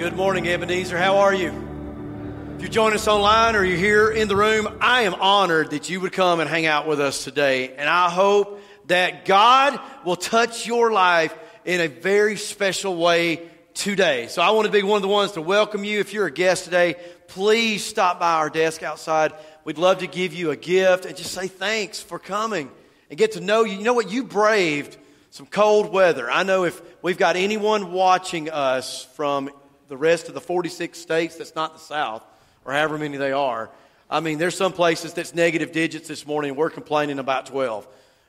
Good morning, Ebenezer. How are you? If you join us online or you're here in the room, I am honored that you would come and hang out with us today. And I hope that God will touch your life in a very special way today. So I want to be one of the ones to welcome you. If you're a guest today, please stop by our desk outside. We'd love to give you a gift and just say thanks for coming and get to know you. You know what? You braved some cold weather. I know if we've got anyone watching us from the rest of the 46 states that's not the South, or however many they are. I mean, there's some places that's negative digits this morning. We're complaining about 12.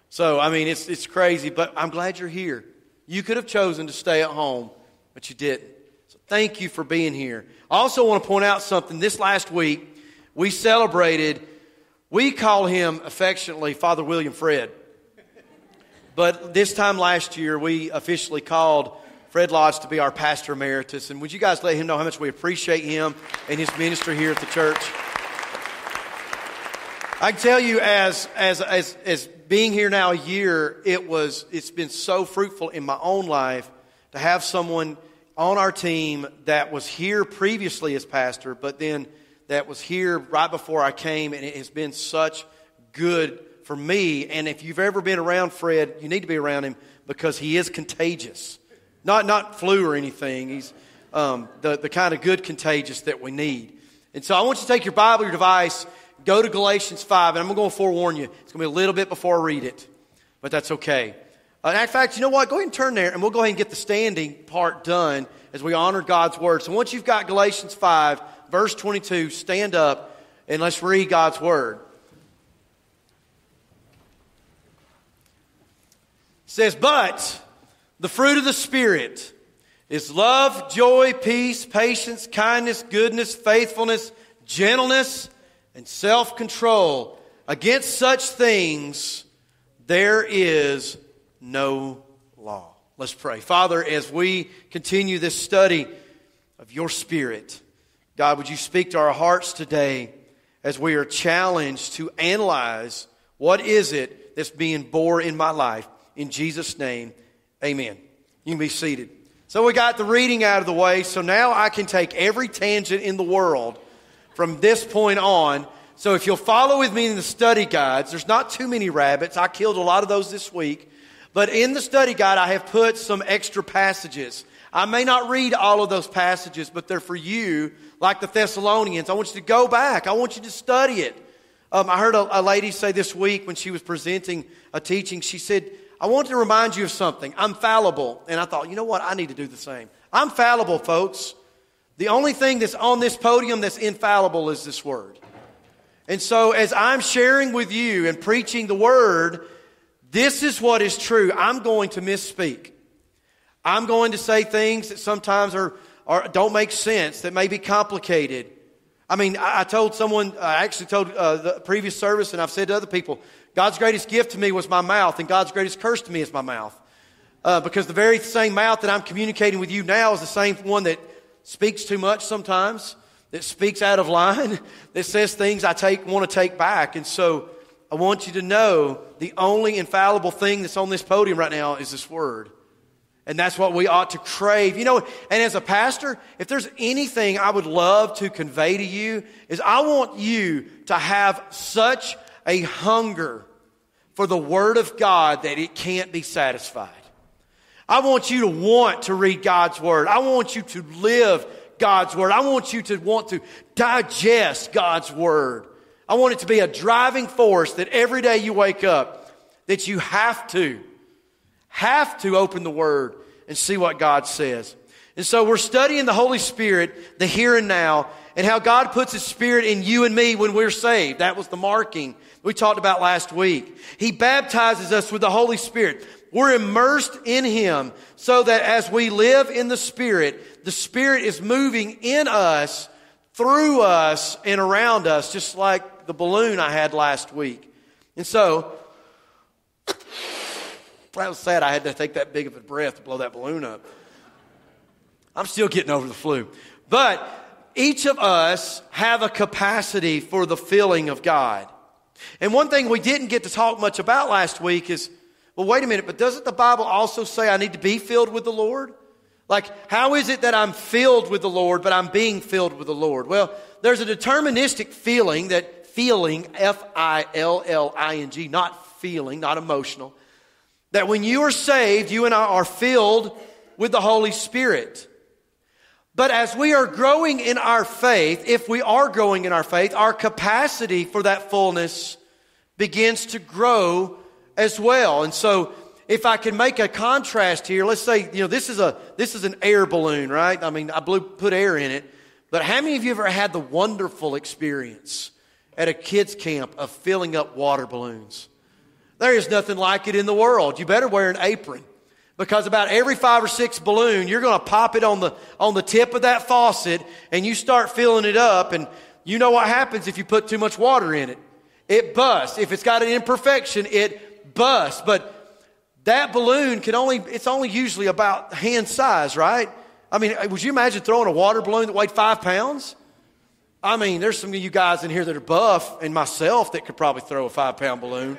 So, I mean, it's, it's crazy, but I'm glad you're here. You could have chosen to stay at home, but you didn't. So, thank you for being here. I also want to point out something. This last week, we celebrated, we call him affectionately Father William Fred. But this time last year, we officially called Fred Lodge to be our pastor emeritus. And would you guys let him know how much we appreciate him and his ministry here at the church? I can tell you, as, as, as, as being here now a year, it was, it's been so fruitful in my own life to have someone on our team that was here previously as pastor, but then that was here right before I came, and it has been such good for me. And if you've ever been around Fred, you need to be around him because he is contagious. Not, not flu or anything. He's um, the, the kind of good contagious that we need. And so I want you to take your Bible, your device, go to Galatians 5, and I'm going to forewarn you. It's going to be a little bit before I read it, but that's okay. Uh, in fact, you know what? Go ahead and turn there, and we'll go ahead and get the standing part done as we honor God's Word. So once you've got Galatians 5, verse 22, stand up and let's read God's Word. It says, But the fruit of the Spirit is love, joy, peace, patience, kindness, goodness, faithfulness, gentleness, and self control. Against such things, there is no law. Let's pray. Father, as we continue this study of your Spirit, God, would you speak to our hearts today as we are challenged to analyze what is it that's being bore in my life? In Jesus' name, Amen. You can be seated. So we got the reading out of the way. So now I can take every tangent in the world from this point on. So if you'll follow with me in the study guides, there's not too many rabbits. I killed a lot of those this week. But in the study guide, I have put some extra passages. I may not read all of those passages, but they're for you, like the Thessalonians. I want you to go back. I want you to study it. Um, I heard a, a lady say this week when she was presenting a teaching, she said, I want to remind you of something. I'm fallible. And I thought, you know what? I need to do the same. I'm fallible, folks. The only thing that's on this podium that's infallible is this word. And so, as I'm sharing with you and preaching the word, this is what is true. I'm going to misspeak. I'm going to say things that sometimes are, are don't make sense, that may be complicated. I mean, I, I told someone, I actually told uh, the previous service, and I've said to other people, God's greatest gift to me was my mouth, and God's greatest curse to me is my mouth. Uh, because the very same mouth that I'm communicating with you now is the same one that speaks too much sometimes, that speaks out of line, that says things I take want to take back. And so I want you to know the only infallible thing that's on this podium right now is this word. And that's what we ought to crave. You know, and as a pastor, if there's anything I would love to convey to you, is I want you to have such a hunger for the Word of God that it can't be satisfied. I want you to want to read God's Word. I want you to live God's Word. I want you to want to digest God's Word. I want it to be a driving force that every day you wake up, that you have to, have to open the Word and see what God says. And so we're studying the Holy Spirit, the here and now, and how God puts His Spirit in you and me when we're saved. That was the marking we talked about last week. He baptizes us with the Holy Spirit. We're immersed in Him so that as we live in the Spirit, the Spirit is moving in us, through us, and around us, just like the balloon I had last week. And so, that was sad. I had to take that big of a breath to blow that balloon up. I'm still getting over the flu. But each of us have a capacity for the filling of God. And one thing we didn't get to talk much about last week is well, wait a minute, but doesn't the Bible also say I need to be filled with the Lord? Like, how is it that I'm filled with the Lord, but I'm being filled with the Lord? Well, there's a deterministic feeling that feeling, F I L L I N G, not feeling, not emotional, that when you are saved, you and I are filled with the Holy Spirit. But as we are growing in our faith, if we are growing in our faith, our capacity for that fullness begins to grow as well. And so if I can make a contrast here, let's say, you know, this is a this is an air balloon, right? I mean, I blew, put air in it. But how many of you ever had the wonderful experience at a kids camp of filling up water balloons? There is nothing like it in the world. You better wear an apron because about every five or six balloon, you're going to pop it on the on the tip of that faucet and you start filling it up and you know what happens if you put too much water in it. It busts. If it's got an imperfection, it busts. But that balloon can only, it's only usually about hand size, right? I mean, uh, would you imagine throwing a water balloon that weighed five pounds? I mean, there's some of you guys in here that are buff and myself that could probably throw a five pound balloon.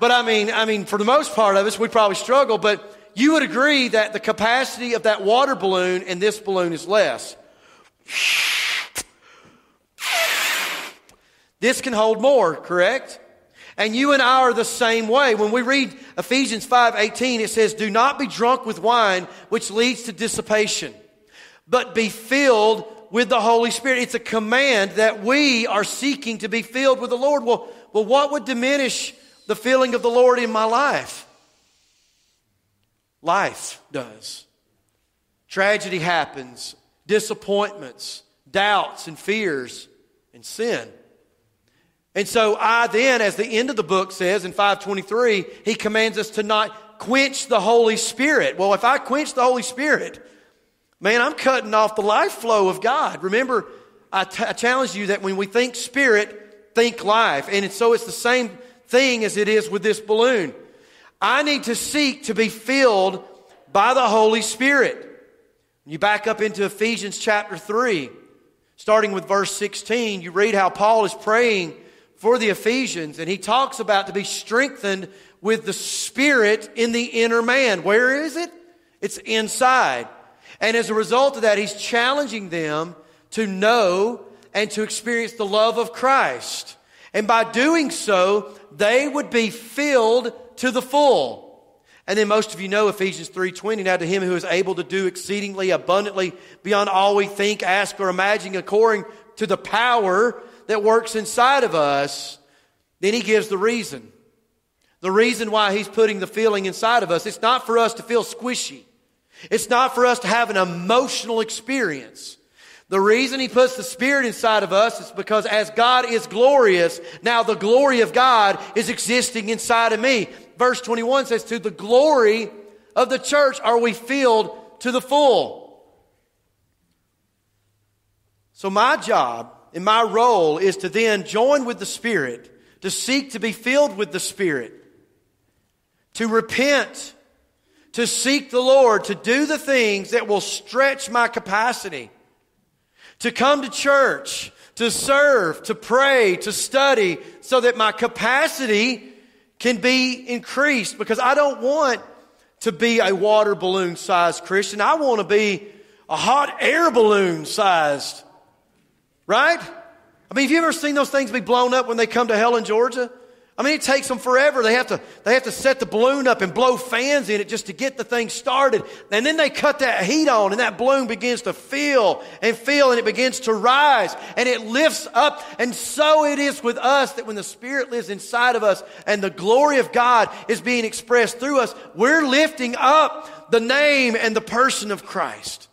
But I mean, I mean, for the most part of us, we probably struggle, but you would agree that the capacity of that water balloon and this balloon is less. This can hold more, correct? And you and I are the same way. When we read Ephesians 5:18, it says, "Do not be drunk with wine, which leads to dissipation, but be filled with the Holy Spirit." It's a command that we are seeking to be filled with the Lord. Well, well, what would diminish the feeling of the Lord in my life? Life does. Tragedy happens, disappointments, doubts and fears, and sin. And so I then, as the end of the book says in 523, he commands us to not quench the Holy Spirit. Well, if I quench the Holy Spirit, man, I'm cutting off the life flow of God. Remember, I, t- I challenge you that when we think spirit, think life. And so it's the same thing as it is with this balloon. I need to seek to be filled by the Holy Spirit. You back up into Ephesians chapter 3, starting with verse 16, you read how Paul is praying for the Ephesians, and he talks about to be strengthened with the Spirit in the inner man. Where is it? It's inside. And as a result of that, he's challenging them to know and to experience the love of Christ. And by doing so, they would be filled to the full. And then most of you know Ephesians 3:20 now to him who is able to do exceedingly abundantly beyond all we think, ask or imagine according to the power that works inside of us, then he gives the reason. The reason why he's putting the feeling inside of us, it's not for us to feel squishy. It's not for us to have an emotional experience. The reason he puts the Spirit inside of us is because as God is glorious, now the glory of God is existing inside of me. Verse 21 says, To the glory of the church are we filled to the full. So my job and my role is to then join with the Spirit, to seek to be filled with the Spirit, to repent, to seek the Lord, to do the things that will stretch my capacity, to come to church, to serve, to pray, to study, so that my capacity can be increased because I don't want to be a water balloon sized Christian. I want to be a hot air balloon sized Right? I mean, have you ever seen those things be blown up when they come to Helen, Georgia? I mean, it takes them forever. They have to, they have to set the balloon up and blow fans in it just to get the thing started. And then they cut that heat on and that balloon begins to fill and fill and it begins to rise and it lifts up. And so it is with us that when the Spirit lives inside of us and the glory of God is being expressed through us, we're lifting up the name and the person of Christ.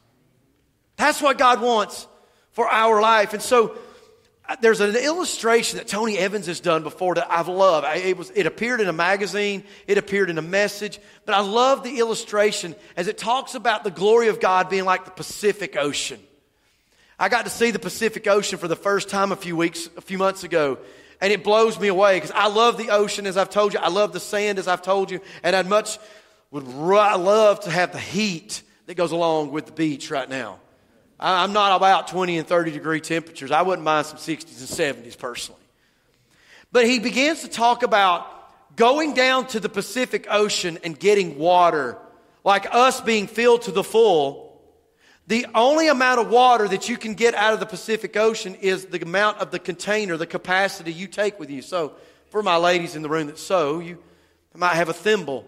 That's what God wants for our life. And so there's an illustration that Tony Evans has done before that I've loved. It, was, it appeared in a magazine, it appeared in a message, but I love the illustration as it talks about the glory of God being like the Pacific Ocean. I got to see the Pacific Ocean for the first time a few weeks, a few months ago, and it blows me away because I love the ocean, as I've told you. I love the sand, as I've told you, and I'd much would love to have the heat that goes along with the beach right now. I'm not about 20 and 30 degree temperatures. I wouldn't mind some 60s and 70s personally. But he begins to talk about going down to the Pacific Ocean and getting water, like us being filled to the full. The only amount of water that you can get out of the Pacific Ocean is the amount of the container, the capacity you take with you. So, for my ladies in the room that sew, you might have a thimble.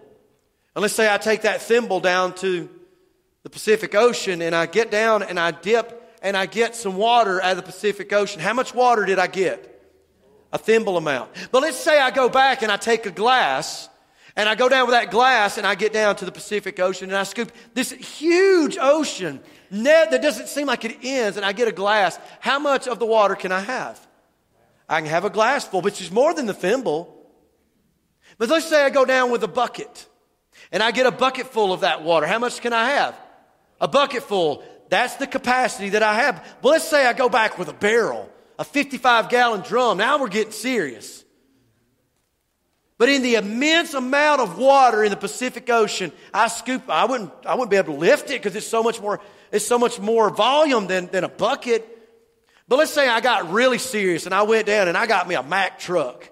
And let's say I take that thimble down to the Pacific Ocean and I get down and I dip and I get some water out of the Pacific Ocean. How much water did I get? A thimble amount. But let's say I go back and I take a glass and I go down with that glass and I get down to the Pacific Ocean and I scoop this huge ocean net that doesn't seem like it ends and I get a glass. How much of the water can I have? I can have a glass full, which is more than the thimble. But let's say I go down with a bucket and I get a bucket full of that water. How much can I have? A bucket full. That's the capacity that I have. But let's say I go back with a barrel, a 55 gallon drum. Now we're getting serious. But in the immense amount of water in the Pacific Ocean, I scoop, I wouldn't, I wouldn't be able to lift it because it's so much more, it's so much more volume than, than a bucket. But let's say I got really serious and I went down and I got me a Mack truck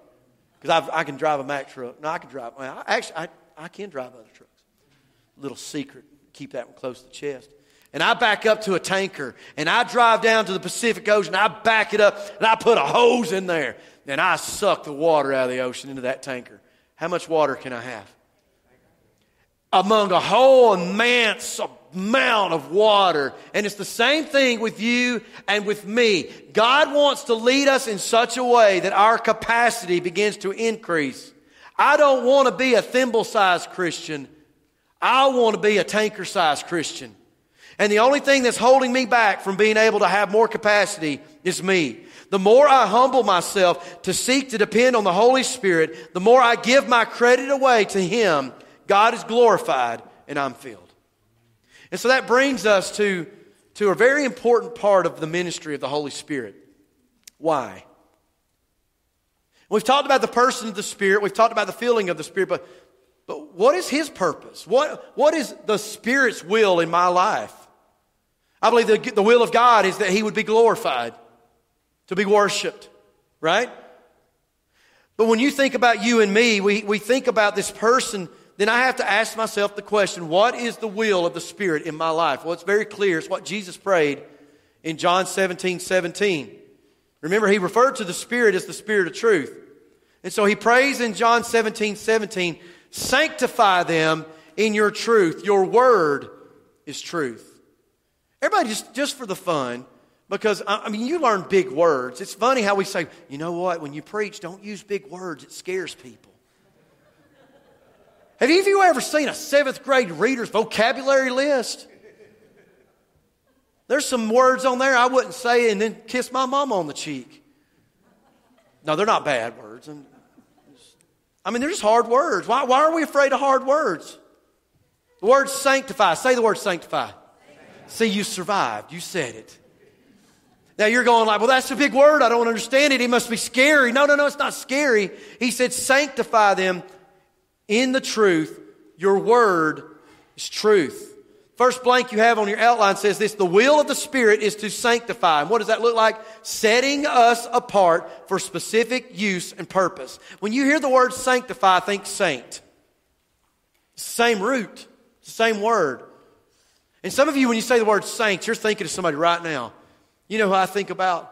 because I can drive a Mack truck. No, I can drive. Well, actually, I, I can drive other trucks. Little secret, keep that one close to the chest and I back up to a tanker and I drive down to the Pacific Ocean, I back it up and I put a hose in there and I suck the water out of the ocean into that tanker. How much water can I have? Among a whole immense amount of water. And it's the same thing with you and with me. God wants to lead us in such a way that our capacity begins to increase. I don't want to be a thimble sized Christian. I want to be a tanker sized Christian. And the only thing that's holding me back from being able to have more capacity is me. The more I humble myself to seek to depend on the Holy Spirit, the more I give my credit away to Him, God is glorified and I'm filled. And so that brings us to, to a very important part of the ministry of the Holy Spirit. Why? We've talked about the person of the Spirit, we've talked about the feeling of the Spirit, but what is His purpose? What, what is the Spirit's will in my life? I believe the, the will of God is that He would be glorified, to be worshiped, right? But when you think about you and me, we, we think about this person, then I have to ask myself the question what is the will of the Spirit in my life? Well, it's very clear. It's what Jesus prayed in John 17 17. Remember, he referred to the Spirit as the Spirit of truth. And so he prays in John 17 17, sanctify them in your truth. Your word is truth. Everybody just, just for the fun, because I mean, you learn big words. It's funny how we say, you know what, when you preach, don't use big words, it scares people. Have any of you ever seen a seventh grade reader's vocabulary list? There's some words on there I wouldn't say and then kiss my mom on the cheek. No, they're not bad words. I mean, they're just hard words. Why, why are we afraid of hard words? The word sanctify. Say the word sanctify. See, you survived. You said it. Now you're going like, well, that's a big word. I don't understand it. It must be scary. No, no, no, it's not scary. He said, sanctify them in the truth. Your word is truth. First blank you have on your outline says this the will of the Spirit is to sanctify. And what does that look like? Setting us apart for specific use and purpose. When you hear the word sanctify, think saint. Same root, same word. And some of you, when you say the word saints, you're thinking of somebody right now. You know who I think about?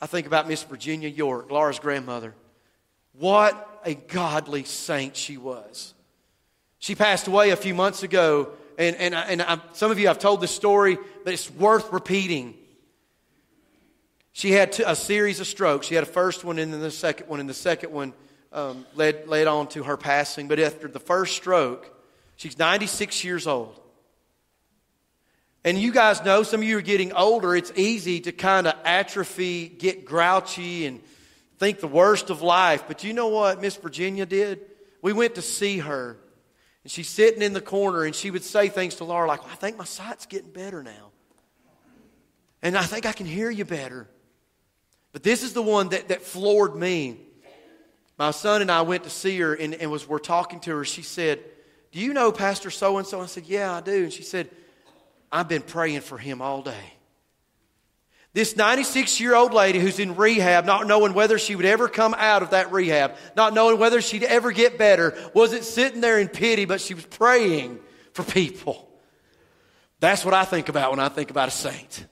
I think about Miss Virginia York, Laura's grandmother. What a godly saint she was. She passed away a few months ago, and, and, and I, some of you I've told this story, but it's worth repeating. She had a series of strokes. She had a first one and then the second one, and the second one um, led, led on to her passing. But after the first stroke, she's 96 years old. And you guys know, some of you are getting older, it's easy to kind of atrophy, get grouchy, and think the worst of life. But you know what Miss Virginia did? We went to see her, and she's sitting in the corner, and she would say things to Laura like, well, I think my sight's getting better now. And I think I can hear you better. But this is the one that, that floored me. My son and I went to see her and, and was, were talking to her. She said, Do you know Pastor so and so? I said, Yeah, I do. And she said, I've been praying for him all day. This 96 year old lady who's in rehab, not knowing whether she would ever come out of that rehab, not knowing whether she'd ever get better, wasn't sitting there in pity, but she was praying for people. That's what I think about when I think about a saint.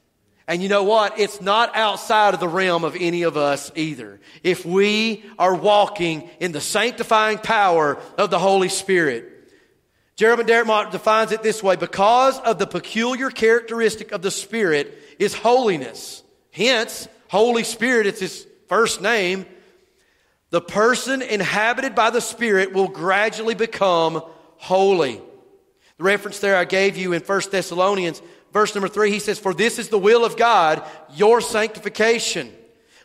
And you know what? It's not outside of the realm of any of us either. If we are walking in the sanctifying power of the Holy Spirit. Jeremy Darrett defines it this way because of the peculiar characteristic of the Spirit is holiness. Hence, Holy Spirit, it's his first name. The person inhabited by the Spirit will gradually become holy. The reference there I gave you in 1 Thessalonians, verse number 3, he says, For this is the will of God, your sanctification.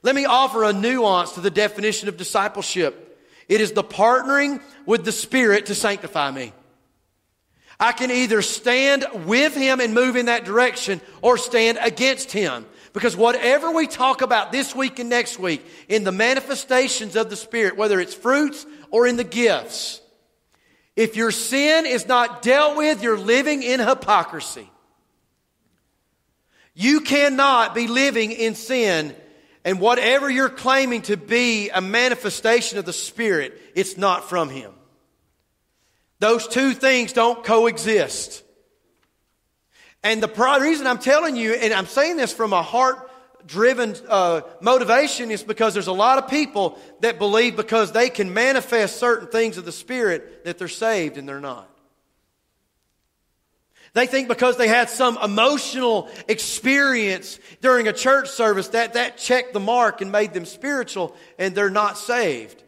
Let me offer a nuance to the definition of discipleship. It is the partnering with the Spirit to sanctify me. I can either stand with Him and move in that direction or stand against Him. Because whatever we talk about this week and next week in the manifestations of the Spirit, whether it's fruits or in the gifts, if your sin is not dealt with, you're living in hypocrisy. You cannot be living in sin and whatever you're claiming to be a manifestation of the Spirit, it's not from Him. Those two things don't coexist. And the reason I'm telling you, and I'm saying this from a heart driven uh, motivation, is because there's a lot of people that believe because they can manifest certain things of the Spirit that they're saved and they're not. They think because they had some emotional experience during a church service that that checked the mark and made them spiritual and they're not saved.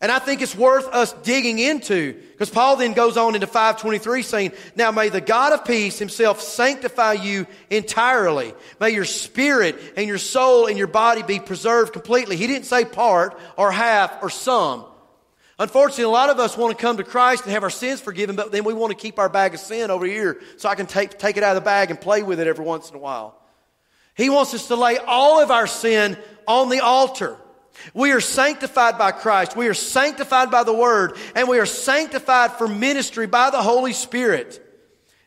And I think it's worth us digging into because Paul then goes on into 523 saying, Now may the God of peace himself sanctify you entirely. May your spirit and your soul and your body be preserved completely. He didn't say part or half or some. Unfortunately, a lot of us want to come to Christ and have our sins forgiven, but then we want to keep our bag of sin over here so I can take, take it out of the bag and play with it every once in a while. He wants us to lay all of our sin on the altar. We are sanctified by Christ. We are sanctified by the Word. And we are sanctified for ministry by the Holy Spirit.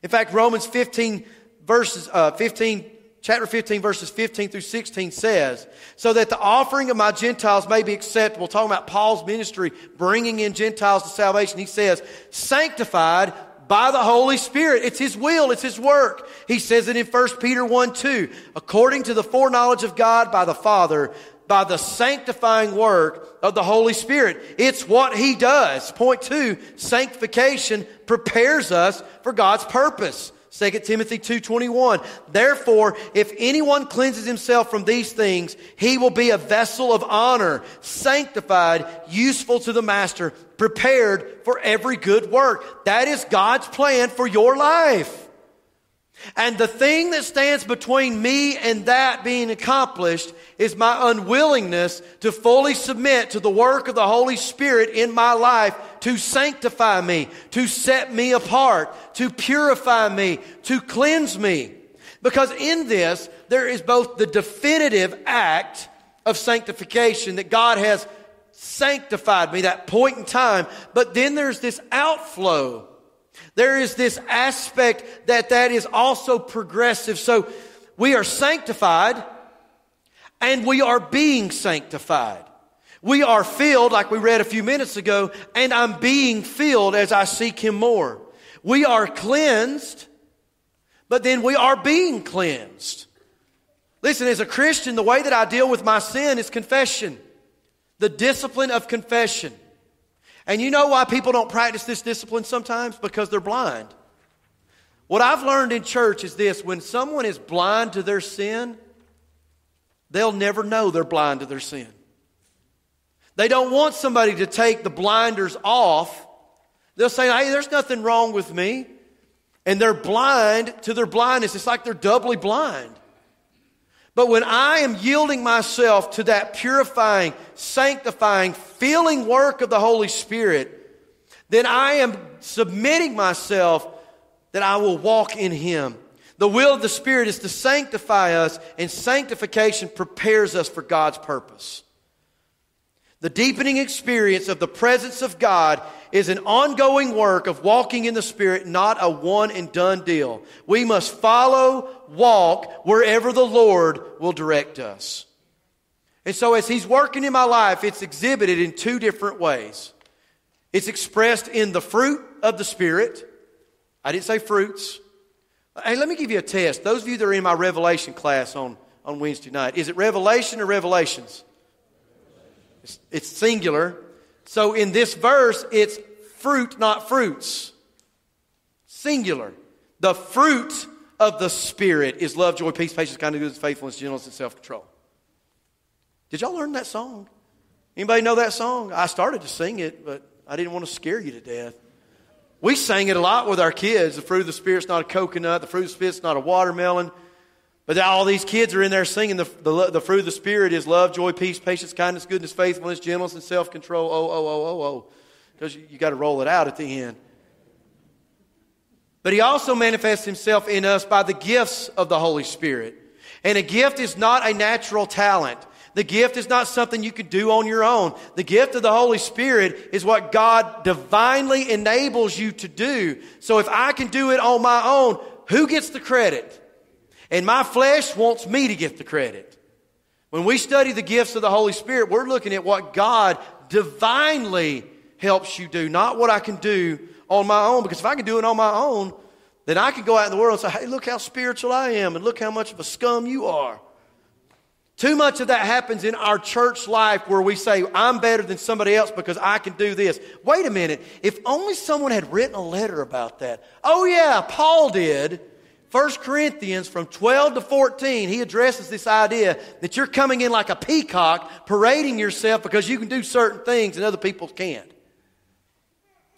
In fact, Romans 15 verses, uh, 15, chapter 15 verses 15 through 16 says, so that the offering of my Gentiles may be acceptable. Talking about Paul's ministry, bringing in Gentiles to salvation. He says, sanctified by the Holy Spirit. It's His will. It's His work. He says it in 1 Peter 1, 2. According to the foreknowledge of God by the Father, by the sanctifying work of the Holy Spirit. It's what He does. Point two, sanctification prepares us for God's purpose. 2 Timothy 2:21 Therefore if anyone cleanses himself from these things he will be a vessel of honor sanctified useful to the master prepared for every good work. That is God's plan for your life and the thing that stands between me and that being accomplished is my unwillingness to fully submit to the work of the Holy Spirit in my life to sanctify me, to set me apart, to purify me, to cleanse me. Because in this, there is both the definitive act of sanctification that God has sanctified me, that point in time, but then there's this outflow there is this aspect that that is also progressive. So we are sanctified and we are being sanctified. We are filled, like we read a few minutes ago, and I'm being filled as I seek Him more. We are cleansed, but then we are being cleansed. Listen, as a Christian, the way that I deal with my sin is confession, the discipline of confession. And you know why people don't practice this discipline sometimes? Because they're blind. What I've learned in church is this when someone is blind to their sin, they'll never know they're blind to their sin. They don't want somebody to take the blinders off. They'll say, hey, there's nothing wrong with me. And they're blind to their blindness. It's like they're doubly blind. But when I am yielding myself to that purifying, sanctifying, filling work of the Holy Spirit, then I am submitting myself that I will walk in Him. The will of the Spirit is to sanctify us, and sanctification prepares us for God's purpose. The deepening experience of the presence of God is an ongoing work of walking in the Spirit, not a one and done deal. We must follow, walk wherever the Lord will direct us. And so, as He's working in my life, it's exhibited in two different ways. It's expressed in the fruit of the Spirit. I didn't say fruits, Hey, let me give you a test. Those of you that are in my Revelation class on, on Wednesday night, is it Revelation or Revelations? It's, singular. So in this verse, it's fruit, not fruits. Singular. The fruit of the Spirit is love, joy, peace, patience, kindness, goodness, faithfulness, gentleness, and self control. Did y'all learn that song? Anybody know that song? I started to sing it, but I didn't want to scare you to death. We sang it a lot with our kids. The fruit of the Spirit's not a coconut, the fruit of the Spirit's not a watermelon. But all these kids are in there singing the, the, the fruit of the Spirit is love, joy, peace, patience, kindness, goodness, faithfulness, gentleness, and self control. Oh, oh, oh, oh, oh. Because you, you got to roll it out at the end. But he also manifests himself in us by the gifts of the Holy Spirit. And a gift is not a natural talent. The gift is not something you can do on your own. The gift of the Holy Spirit is what God divinely enables you to do. So if I can do it on my own, who gets the credit? And my flesh wants me to get the credit. When we study the gifts of the Holy Spirit, we're looking at what God divinely helps you do, not what I can do on my own. Because if I can do it on my own, then I can go out in the world and say, hey, look how spiritual I am, and look how much of a scum you are. Too much of that happens in our church life where we say, I'm better than somebody else because I can do this. Wait a minute. If only someone had written a letter about that. Oh, yeah, Paul did. 1 Corinthians from 12 to 14, he addresses this idea that you're coming in like a peacock, parading yourself because you can do certain things and other people can't.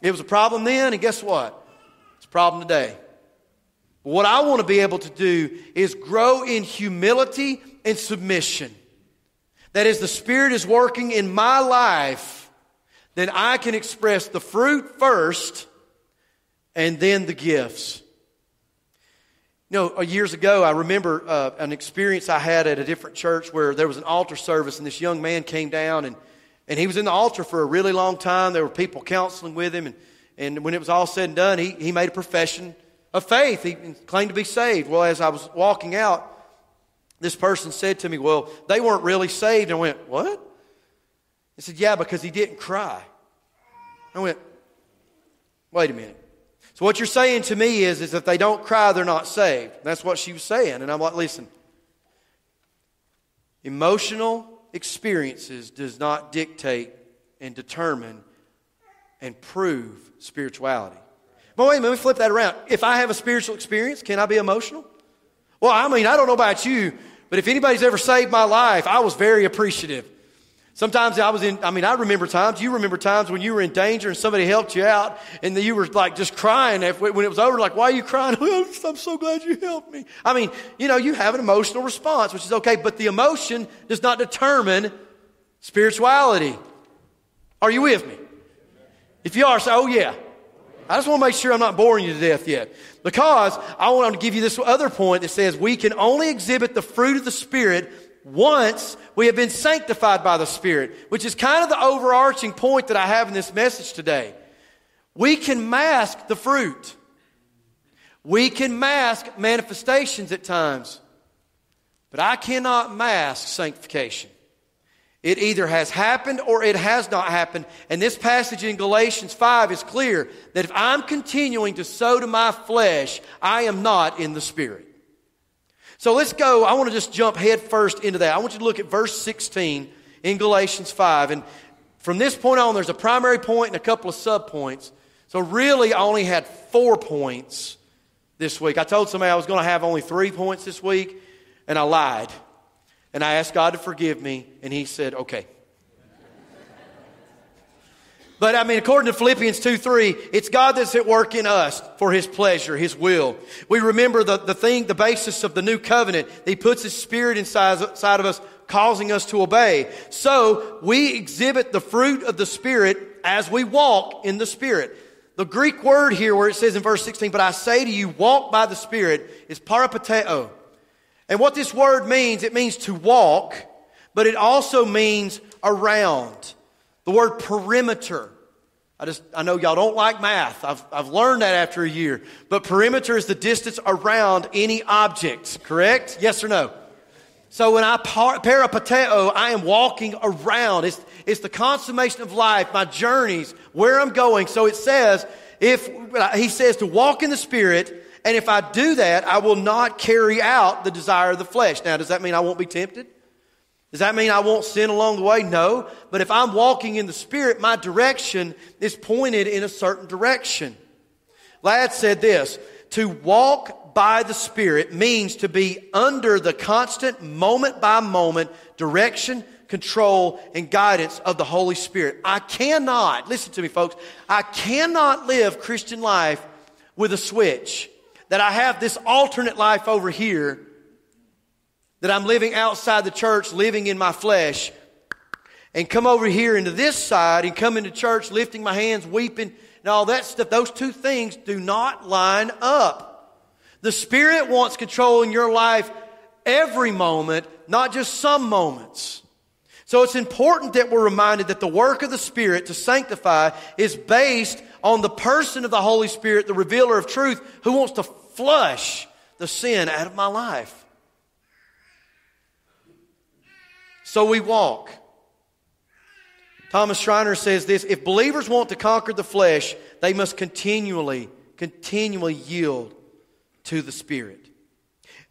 It was a problem then, and guess what? It's a problem today. What I want to be able to do is grow in humility and submission. That as the Spirit is working in my life, then I can express the fruit first and then the gifts. You know, uh, years ago, I remember uh, an experience I had at a different church where there was an altar service, and this young man came down, and, and he was in the altar for a really long time. There were people counseling with him, and, and when it was all said and done, he, he made a profession of faith. He claimed to be saved. Well, as I was walking out, this person said to me, Well, they weren't really saved. And I went, What? He said, Yeah, because he didn't cry. I went, Wait a minute. So what you're saying to me is, is if they don't cry, they're not saved. That's what she was saying. And I'm like, listen, emotional experiences does not dictate and determine and prove spirituality. But wait a minute, let me flip that around. If I have a spiritual experience, can I be emotional? Well, I mean, I don't know about you, but if anybody's ever saved my life, I was very appreciative. Sometimes I was in, I mean, I remember times, you remember times when you were in danger and somebody helped you out and you were like just crying when it was over, like, why are you crying? I'm so glad you helped me. I mean, you know, you have an emotional response, which is okay, but the emotion does not determine spirituality. Are you with me? If you are, say, oh yeah, I just want to make sure I'm not boring you to death yet. Because I want to give you this other point that says we can only exhibit the fruit of the Spirit once we have been sanctified by the Spirit, which is kind of the overarching point that I have in this message today. We can mask the fruit. We can mask manifestations at times, but I cannot mask sanctification. It either has happened or it has not happened. And this passage in Galatians 5 is clear that if I'm continuing to sow to my flesh, I am not in the Spirit. So let's go. I want to just jump head first into that. I want you to look at verse 16 in Galatians 5. And from this point on, there's a primary point and a couple of subpoints. So really, I only had four points this week. I told somebody I was going to have only three points this week, and I lied. And I asked God to forgive me, and He said, okay. But I mean, according to Philippians 2 3, it's God that's at work in us for His pleasure, His will. We remember the, the thing, the basis of the new covenant. He puts His Spirit inside, inside of us, causing us to obey. So we exhibit the fruit of the Spirit as we walk in the Spirit. The Greek word here, where it says in verse 16, but I say to you, walk by the Spirit, is parapateo. And what this word means, it means to walk, but it also means around. The word perimeter. I just, I know y'all don't like math. I've, I've learned that after a year. But perimeter is the distance around any object, correct? Yes or no? So when I par- parapateo, I am walking around. It's, it's the consummation of life, my journeys, where I'm going. So it says, if he says to walk in the Spirit, And if I do that, I will not carry out the desire of the flesh. Now, does that mean I won't be tempted? Does that mean I won't sin along the way? No. But if I'm walking in the Spirit, my direction is pointed in a certain direction. Ladd said this to walk by the Spirit means to be under the constant, moment by moment direction, control, and guidance of the Holy Spirit. I cannot, listen to me, folks, I cannot live Christian life with a switch. That I have this alternate life over here that I'm living outside the church, living in my flesh, and come over here into this side and come into church lifting my hands, weeping, and all that stuff. Those two things do not line up. The Spirit wants control in your life every moment, not just some moments. So it's important that we're reminded that the work of the Spirit to sanctify is based on the person of the Holy Spirit, the revealer of truth, who wants to flush the sin out of my life. So we walk. Thomas Schreiner says this if believers want to conquer the flesh, they must continually, continually yield to the Spirit.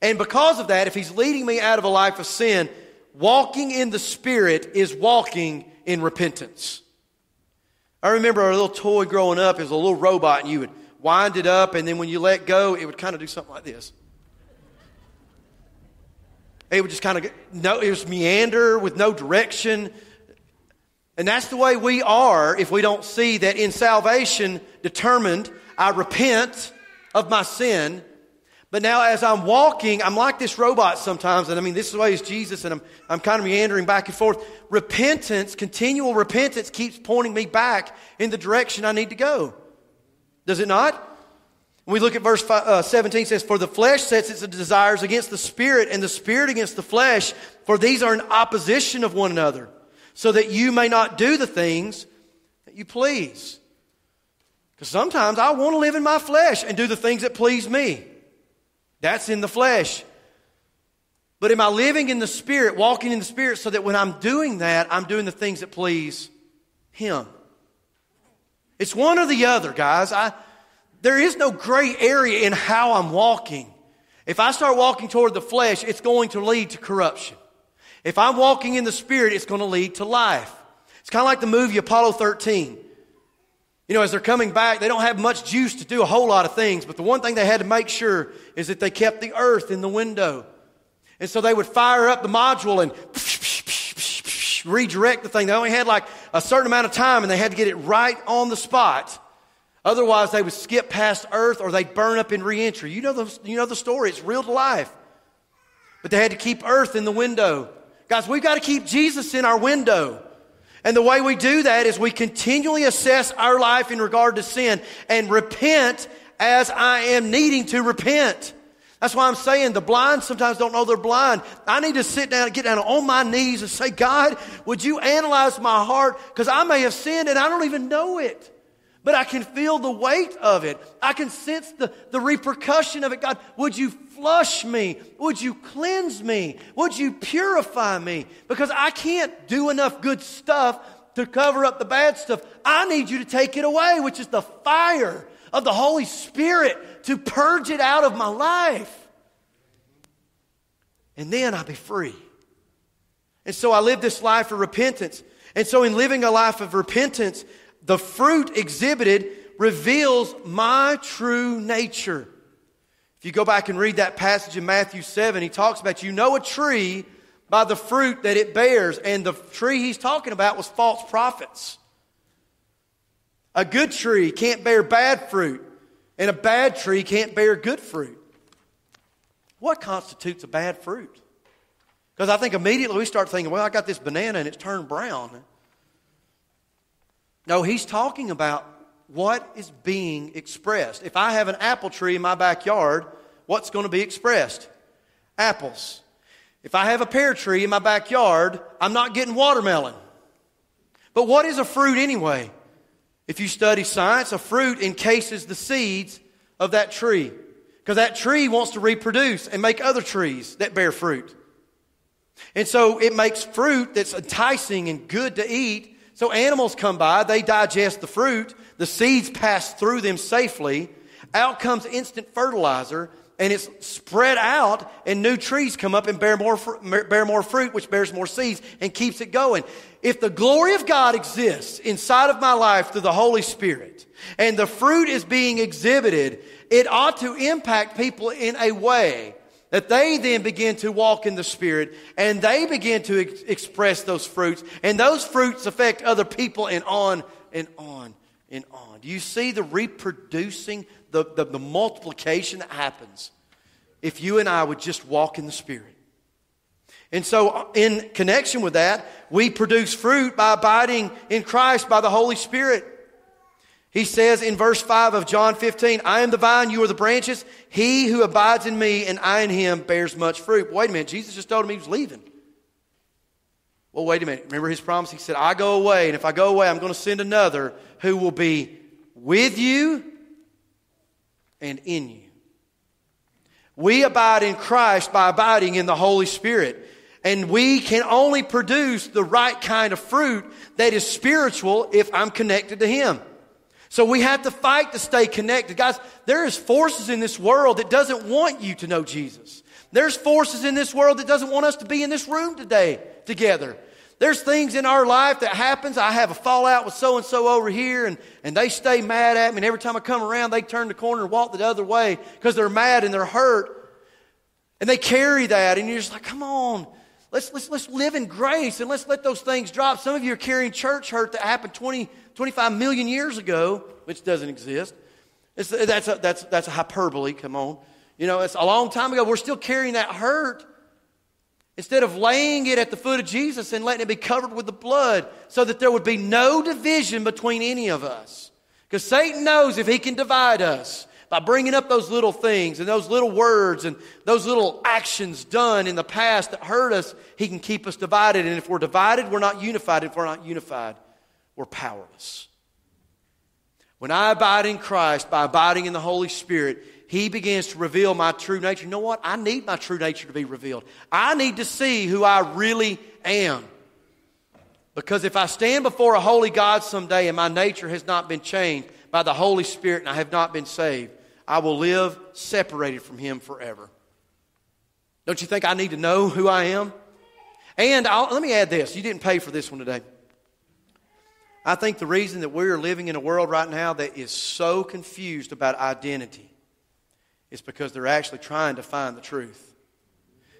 And because of that, if He's leading me out of a life of sin, walking in the Spirit is walking in repentance. I remember a little toy growing up, it was a little robot, and you would wind it up, and then when you let go, it would kind of do something like this. It would just kind of no, it was meander with no direction. And that's the way we are if we don't see that in salvation determined, I repent of my sin. But now as I'm walking, I'm like this robot sometimes. And I mean, this is way is Jesus and I'm, I'm kind of meandering back and forth. Repentance, continual repentance keeps pointing me back in the direction I need to go. Does it not? We look at verse five, uh, 17, says, For the flesh sets its desires against the spirit, and the spirit against the flesh, for these are in opposition of one another, so that you may not do the things that you please. Because sometimes I want to live in my flesh and do the things that please me. That's in the flesh. But am I living in the Spirit, walking in the Spirit, so that when I'm doing that, I'm doing the things that please Him? It's one or the other, guys. I, there is no gray area in how I'm walking. If I start walking toward the flesh, it's going to lead to corruption. If I'm walking in the Spirit, it's going to lead to life. It's kind of like the movie Apollo 13. You know, as they're coming back, they don't have much juice to do a whole lot of things, but the one thing they had to make sure is that they kept the earth in the window. And so they would fire up the module and redirect the thing. They only had like a certain amount of time and they had to get it right on the spot. Otherwise, they would skip past earth or they'd burn up in reentry. You know the, you know the story, it's real to life. But they had to keep earth in the window. Guys, we've got to keep Jesus in our window. And the way we do that is we continually assess our life in regard to sin and repent as I am needing to repent. That's why I'm saying the blind sometimes don't know they're blind. I need to sit down and get down on my knees and say, God, would you analyze my heart? Because I may have sinned and I don't even know it. But I can feel the weight of it. I can sense the, the repercussion of it. God, would you flush me? Would you cleanse me? Would you purify me? Because I can't do enough good stuff to cover up the bad stuff. I need you to take it away, which is the fire of the Holy Spirit to purge it out of my life. And then I'll be free. And so I live this life of repentance. And so, in living a life of repentance, the fruit exhibited reveals my true nature. If you go back and read that passage in Matthew 7, he talks about you know a tree by the fruit that it bears. And the tree he's talking about was false prophets. A good tree can't bear bad fruit, and a bad tree can't bear good fruit. What constitutes a bad fruit? Because I think immediately we start thinking, well, I got this banana and it's turned brown. No, he's talking about what is being expressed. If I have an apple tree in my backyard, what's going to be expressed? Apples. If I have a pear tree in my backyard, I'm not getting watermelon. But what is a fruit anyway? If you study science, a fruit encases the seeds of that tree. Because that tree wants to reproduce and make other trees that bear fruit. And so it makes fruit that's enticing and good to eat so animals come by, they digest the fruit, the seeds pass through them safely, Out comes instant fertilizer and it's spread out and new trees come up and bear more, bear more fruit, which bears more seeds and keeps it going. If the glory of God exists inside of my life through the Holy Spirit and the fruit is being exhibited, it ought to impact people in a way that they then begin to walk in the Spirit and they begin to ex- express those fruits and those fruits affect other people and on and on and on. Do you see the reproducing, the, the, the multiplication that happens if you and I would just walk in the Spirit? And so, uh, in connection with that, we produce fruit by abiding in Christ by the Holy Spirit. He says in verse 5 of John 15, I am the vine, you are the branches. He who abides in me and I in him bears much fruit. Wait a minute, Jesus just told him he was leaving. Well, wait a minute. Remember his promise? He said, I go away, and if I go away, I'm going to send another who will be with you and in you. We abide in Christ by abiding in the Holy Spirit. And we can only produce the right kind of fruit that is spiritual if I'm connected to Him. So we have to fight to stay connected. Guys, there is forces in this world that doesn't want you to know Jesus. There's forces in this world that doesn't want us to be in this room today together. There's things in our life that happens. I have a fallout with so and so over here and, and they stay mad at me. And every time I come around, they turn the corner and walk the other way because they're mad and they're hurt. And they carry that and you're just like, come on. Let's, let's, let's live in grace and let's let those things drop. Some of you are carrying church hurt that happened 20, 25 million years ago, which doesn't exist. It's, that's, a, that's, that's a hyperbole, come on. You know, it's a long time ago. We're still carrying that hurt. Instead of laying it at the foot of Jesus and letting it be covered with the blood so that there would be no division between any of us. Because Satan knows if he can divide us, by bringing up those little things and those little words and those little actions done in the past that hurt us, He can keep us divided. And if we're divided, we're not unified. If we're not unified, we're powerless. When I abide in Christ by abiding in the Holy Spirit, He begins to reveal my true nature. You know what? I need my true nature to be revealed. I need to see who I really am. Because if I stand before a holy God someday and my nature has not been changed by the Holy Spirit and I have not been saved, I will live separated from Him forever. Don't you think I need to know who I am? And I'll, let me add this you didn't pay for this one today. I think the reason that we're living in a world right now that is so confused about identity is because they're actually trying to find the truth.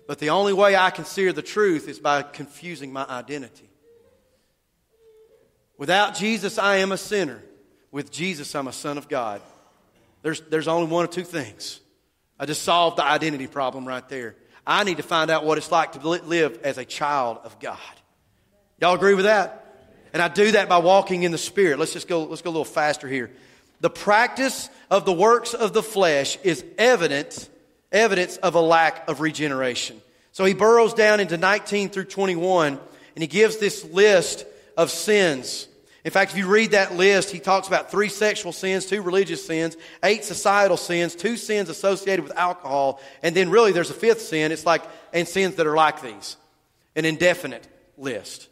But the only way I can see the truth is by confusing my identity. Without Jesus, I am a sinner. With Jesus, I'm a son of God. There's, there's only one or two things. I just solved the identity problem right there. I need to find out what it's like to live as a child of God. Y'all agree with that? And I do that by walking in the Spirit. Let's just go, let's go a little faster here. The practice of the works of the flesh is evidence, evidence of a lack of regeneration. So he burrows down into 19 through 21 and he gives this list of sins in fact, if you read that list, he talks about three sexual sins, two religious sins, eight societal sins, two sins associated with alcohol, and then really there's a fifth sin. It's like, and sins that are like these. An indefinite list.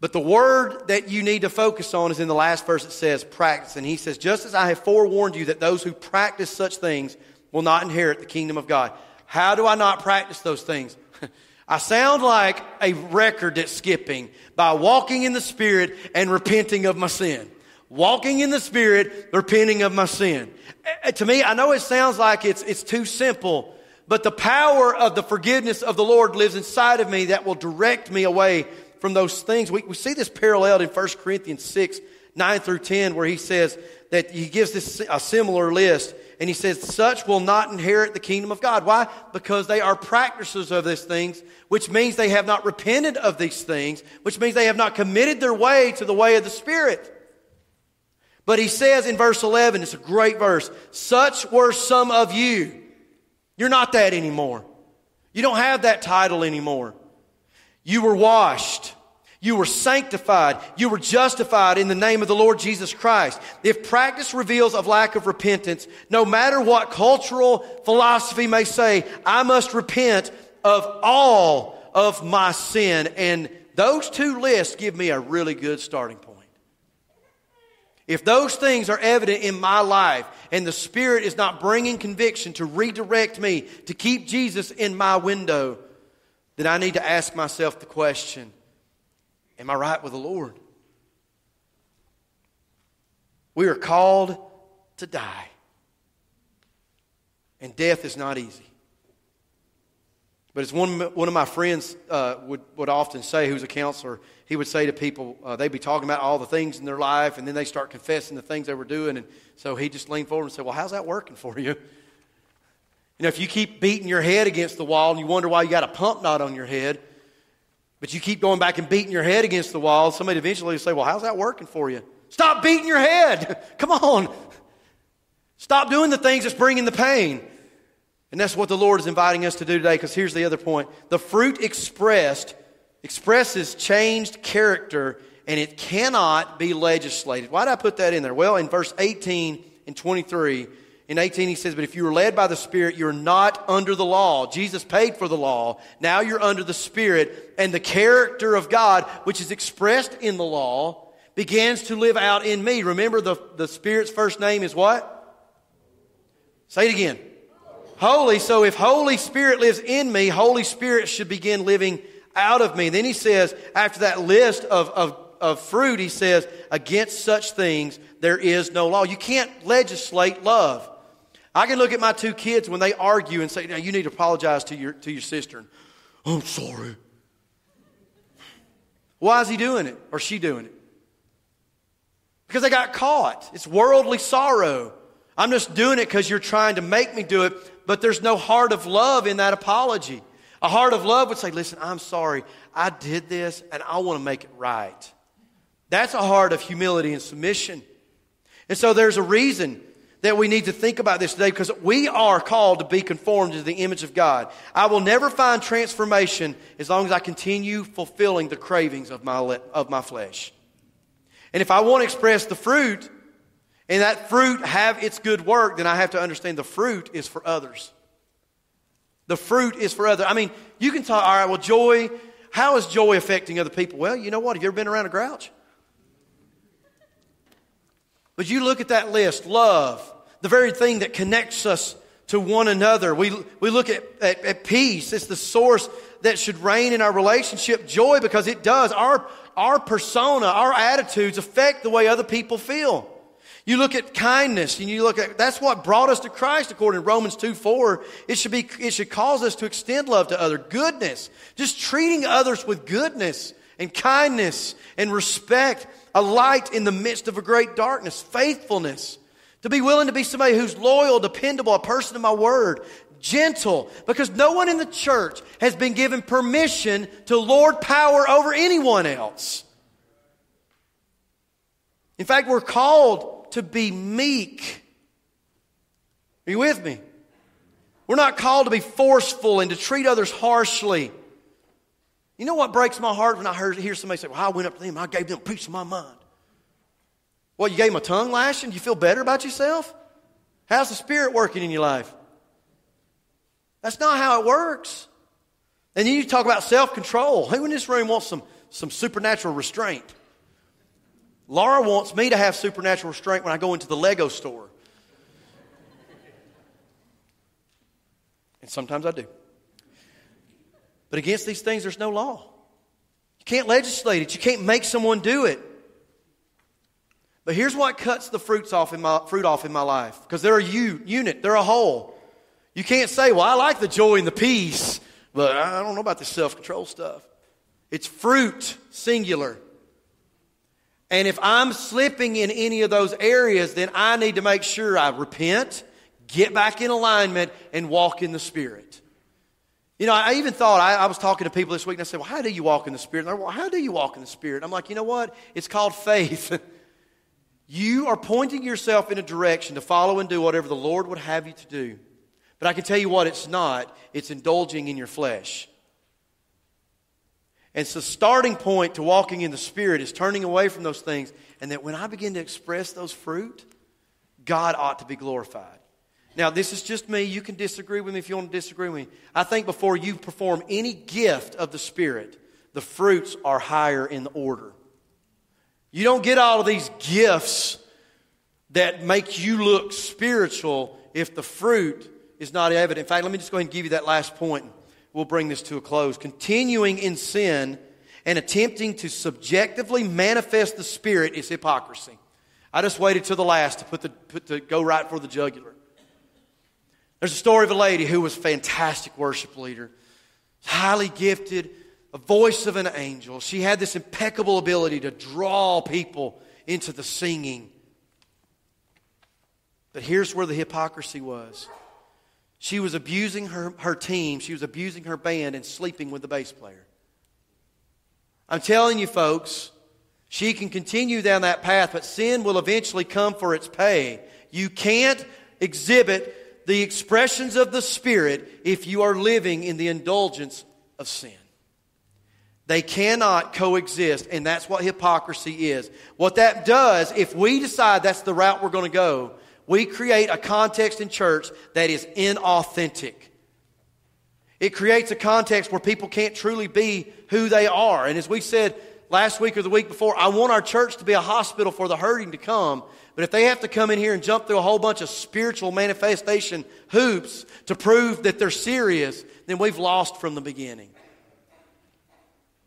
But the word that you need to focus on is in the last verse. It says practice. And he says, just as I have forewarned you that those who practice such things will not inherit the kingdom of God. How do I not practice those things? I sound like a record that's skipping by walking in the Spirit and repenting of my sin. Walking in the Spirit, repenting of my sin. Uh, to me, I know it sounds like it's, it's too simple, but the power of the forgiveness of the Lord lives inside of me that will direct me away from those things. We, we see this paralleled in 1 Corinthians 6, 9 through 10, where he says that he gives this a similar list. And he says, such will not inherit the kingdom of God. Why? Because they are practices of these things, which means they have not repented of these things, which means they have not committed their way to the way of the Spirit. But he says in verse 11, it's a great verse, such were some of you. You're not that anymore. You don't have that title anymore. You were washed. You were sanctified. You were justified in the name of the Lord Jesus Christ. If practice reveals a lack of repentance, no matter what cultural philosophy may say, I must repent of all of my sin. And those two lists give me a really good starting point. If those things are evident in my life and the Spirit is not bringing conviction to redirect me, to keep Jesus in my window, then I need to ask myself the question Am I right with the Lord? We are called to die. And death is not easy. But as one, one of my friends uh, would, would often say, who's a counselor, he would say to people, uh, they'd be talking about all the things in their life, and then they start confessing the things they were doing. And so he just leaned forward and said, Well, how's that working for you? You know, if you keep beating your head against the wall and you wonder why you got a pump knot on your head, but you keep going back and beating your head against the wall, somebody eventually will say, Well, how's that working for you? Stop beating your head. Come on. Stop doing the things that's bringing the pain. And that's what the Lord is inviting us to do today, because here's the other point. The fruit expressed expresses changed character, and it cannot be legislated. Why did I put that in there? Well, in verse 18 and 23, in 18 he says, But if you are led by the Spirit, you're not under the law. Jesus paid for the law. Now you're under the Spirit, and the character of God, which is expressed in the law, begins to live out in me. Remember, the, the Spirit's first name is what? Say it again holy. So if Holy Spirit lives in me, Holy Spirit should begin living out of me. Then he says, after that list of, of, of fruit, he says, against such things there is no law. You can't legislate love. I can look at my two kids when they argue and say, now you need to apologize to your, to your sister. I'm sorry. Why is he doing it or she doing it? Because they got caught. It's worldly sorrow. I'm just doing it because you're trying to make me do it but there's no heart of love in that apology. A heart of love would say, Listen, I'm sorry. I did this and I want to make it right. That's a heart of humility and submission. And so there's a reason that we need to think about this today because we are called to be conformed to the image of God. I will never find transformation as long as I continue fulfilling the cravings of my, of my flesh. And if I want to express the fruit, and that fruit have its good work, then I have to understand the fruit is for others. The fruit is for others. I mean, you can talk, all right, well, joy, how is joy affecting other people? Well, you know what? Have you ever been around a grouch? But you look at that list love, the very thing that connects us to one another. We, we look at, at, at peace, it's the source that should reign in our relationship. Joy, because it does. Our, our persona, our attitudes affect the way other people feel. You look at kindness and you look at that's what brought us to Christ according to Romans 2 4. It should be it should cause us to extend love to other goodness. Just treating others with goodness and kindness and respect, a light in the midst of a great darkness, faithfulness. To be willing to be somebody who's loyal, dependable, a person of my word, gentle, because no one in the church has been given permission to lord power over anyone else. In fact, we're called to be meek. Are you with me? We're not called to be forceful and to treat others harshly. You know what breaks my heart when I heard, hear somebody say, Well, I went up to them, I gave them a piece of my mind. Well, you gave them a tongue lashing? Do you feel better about yourself? How's the Spirit working in your life? That's not how it works. And you talk about self control. Who in this room wants some, some supernatural restraint? Laura wants me to have supernatural restraint when I go into the Lego store. And sometimes I do. But against these things, there's no law. You can't legislate it, you can't make someone do it. But here's what cuts the fruits off in my, fruit off in my life because they're a u, unit, they're a whole. You can't say, well, I like the joy and the peace, but I don't know about the self control stuff. It's fruit, singular. And if I'm slipping in any of those areas, then I need to make sure I repent, get back in alignment, and walk in the Spirit. You know, I even thought, I, I was talking to people this week, and I said, Well, how do you walk in the Spirit? And they're, well, how do you walk in the Spirit? I'm like, You know what? It's called faith. you are pointing yourself in a direction to follow and do whatever the Lord would have you to do. But I can tell you what it's not it's indulging in your flesh. And so, starting point to walking in the Spirit is turning away from those things. And that when I begin to express those fruit, God ought to be glorified. Now, this is just me. You can disagree with me if you want to disagree with me. I think before you perform any gift of the Spirit, the fruits are higher in the order. You don't get all of these gifts that make you look spiritual if the fruit is not evident. In fact, let me just go ahead and give you that last point. We'll bring this to a close. Continuing in sin and attempting to subjectively manifest the Spirit is hypocrisy. I just waited till the last to put the put to go right for the jugular. There's a story of a lady who was a fantastic worship leader, highly gifted, a voice of an angel. She had this impeccable ability to draw people into the singing. But here's where the hypocrisy was. She was abusing her, her team, she was abusing her band, and sleeping with the bass player. I'm telling you, folks, she can continue down that path, but sin will eventually come for its pay. You can't exhibit the expressions of the Spirit if you are living in the indulgence of sin. They cannot coexist, and that's what hypocrisy is. What that does, if we decide that's the route we're going to go, we create a context in church that is inauthentic. It creates a context where people can't truly be who they are. And as we said last week or the week before, I want our church to be a hospital for the hurting to come. But if they have to come in here and jump through a whole bunch of spiritual manifestation hoops to prove that they're serious, then we've lost from the beginning.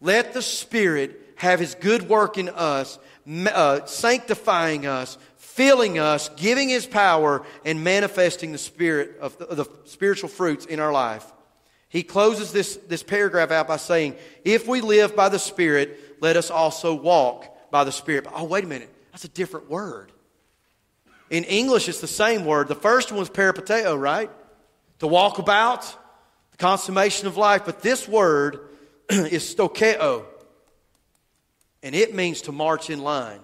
Let the Spirit have His good work in us, uh, sanctifying us, filling us, giving His power, and manifesting the Spirit of the, the spiritual fruits in our life. He closes this, this paragraph out by saying, If we live by the Spirit, let us also walk by the Spirit. Oh, wait a minute. That's a different word. In English, it's the same word. The first one was peripateo, right? To walk about, the consummation of life. But this word is stokeo, and it means to march in line.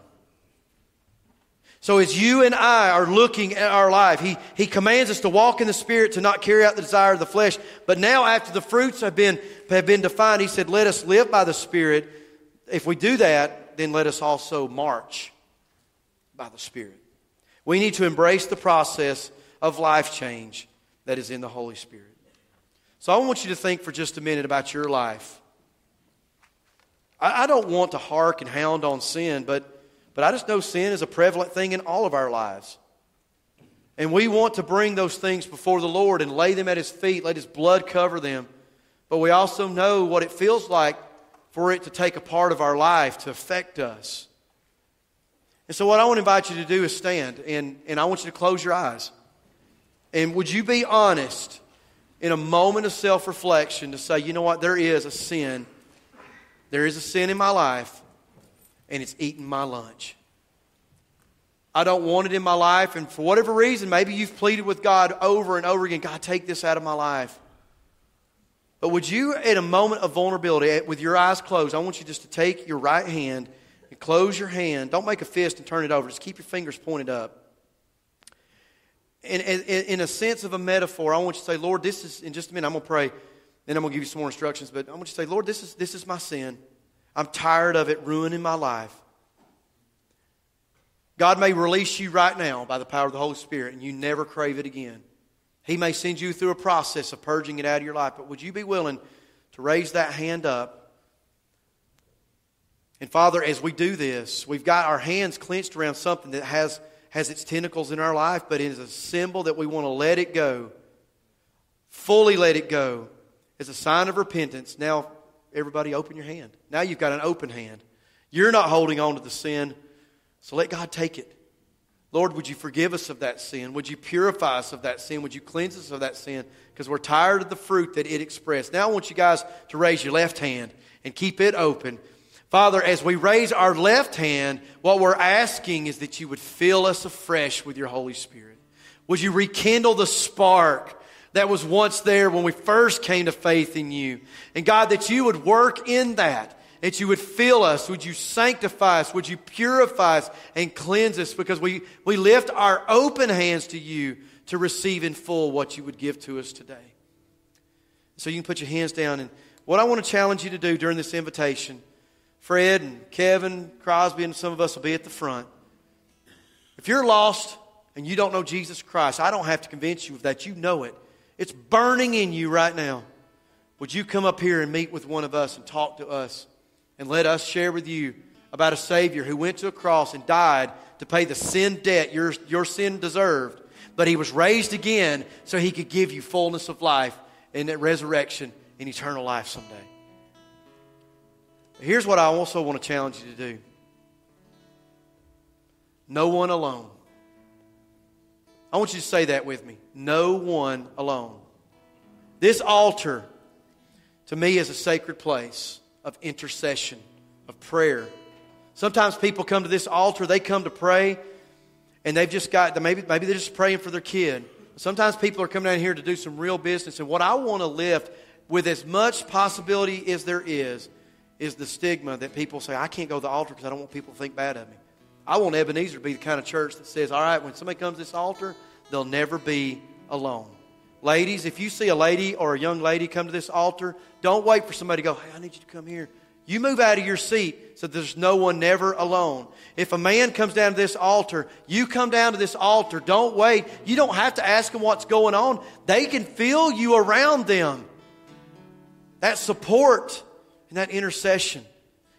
So as you and I are looking at our life, he, he commands us to walk in the Spirit, to not carry out the desire of the flesh. But now after the fruits have been, have been defined, he said, let us live by the Spirit. If we do that, then let us also march by the Spirit. We need to embrace the process of life change that is in the Holy Spirit. So I want you to think for just a minute about your life. I, I don't want to hark and hound on sin, but but I just know sin is a prevalent thing in all of our lives. And we want to bring those things before the Lord and lay them at His feet, let His blood cover them. But we also know what it feels like for it to take a part of our life to affect us. And so, what I want to invite you to do is stand, and, and I want you to close your eyes. And would you be honest in a moment of self reflection to say, you know what, there is a sin. There is a sin in my life and it's eating my lunch. I don't want it in my life, and for whatever reason, maybe you've pleaded with God over and over again God, take this out of my life. But would you, at a moment of vulnerability, with your eyes closed, I want you just to take your right hand and close your hand. Don't make a fist and turn it over. Just keep your fingers pointed up. In, in a sense of a metaphor, I want you to say, Lord, this is, in just a minute, I'm going to pray, then I'm going to give you some more instructions, but I want you to say, Lord, this is, this is my sin. I'm tired of it ruining my life. God may release you right now by the power of the Holy Spirit and you never crave it again. He may send you through a process of purging it out of your life, but would you be willing to raise that hand up? And Father, as we do this, we've got our hands clenched around something that has, has its tentacles in our life, but it is a symbol that we want to let it go, fully let it go, as a sign of repentance. Now, Everybody, open your hand. Now you've got an open hand. You're not holding on to the sin, so let God take it. Lord, would you forgive us of that sin? Would you purify us of that sin? Would you cleanse us of that sin? Because we're tired of the fruit that it expressed. Now I want you guys to raise your left hand and keep it open. Father, as we raise our left hand, what we're asking is that you would fill us afresh with your Holy Spirit. Would you rekindle the spark that was once there when we first came to faith in you. And God, that you would work in that, that you would fill us, would you sanctify us, would you purify us and cleanse us because we, we lift our open hands to you to receive in full what you would give to us today. So you can put your hands down. And what I want to challenge you to do during this invitation, Fred and Kevin, Crosby, and some of us will be at the front. If you're lost and you don't know Jesus Christ, I don't have to convince you of that. You know it. It's burning in you right now. Would you come up here and meet with one of us and talk to us and let us share with you about a Savior who went to a cross and died to pay the sin debt your, your sin deserved, but he was raised again so he could give you fullness of life and that resurrection and eternal life someday. Here's what I also want to challenge you to do no one alone. I want you to say that with me. No one alone. This altar, to me, is a sacred place of intercession, of prayer. Sometimes people come to this altar, they come to pray, and they've just got, maybe, maybe they're just praying for their kid. Sometimes people are coming down here to do some real business, and what I want to lift with as much possibility as there is, is the stigma that people say, I can't go to the altar because I don't want people to think bad of me. I want Ebenezer to be the kind of church that says, all right, when somebody comes to this altar, they'll never be alone. Ladies, if you see a lady or a young lady come to this altar, don't wait for somebody to go, hey, I need you to come here. You move out of your seat so there's no one never alone. If a man comes down to this altar, you come down to this altar. Don't wait. You don't have to ask them what's going on. They can feel you around them. That support and that intercession.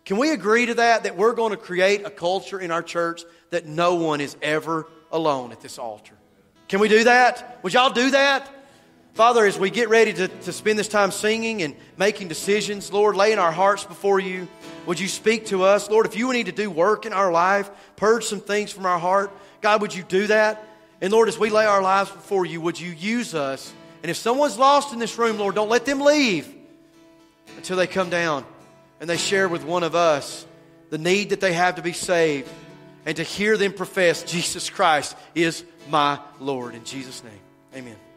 Can we agree to that? That we're going to create a culture in our church that no one is ever alone at this altar. Can we do that? Would y'all do that? Father, as we get ready to, to spend this time singing and making decisions, Lord, laying our hearts before you, would you speak to us? Lord, if you need to do work in our life, purge some things from our heart, God, would you do that? And Lord, as we lay our lives before you, would you use us? And if someone's lost in this room, Lord, don't let them leave until they come down and they share with one of us the need that they have to be saved and to hear them profess Jesus Christ is my Lord. In Jesus' name, amen.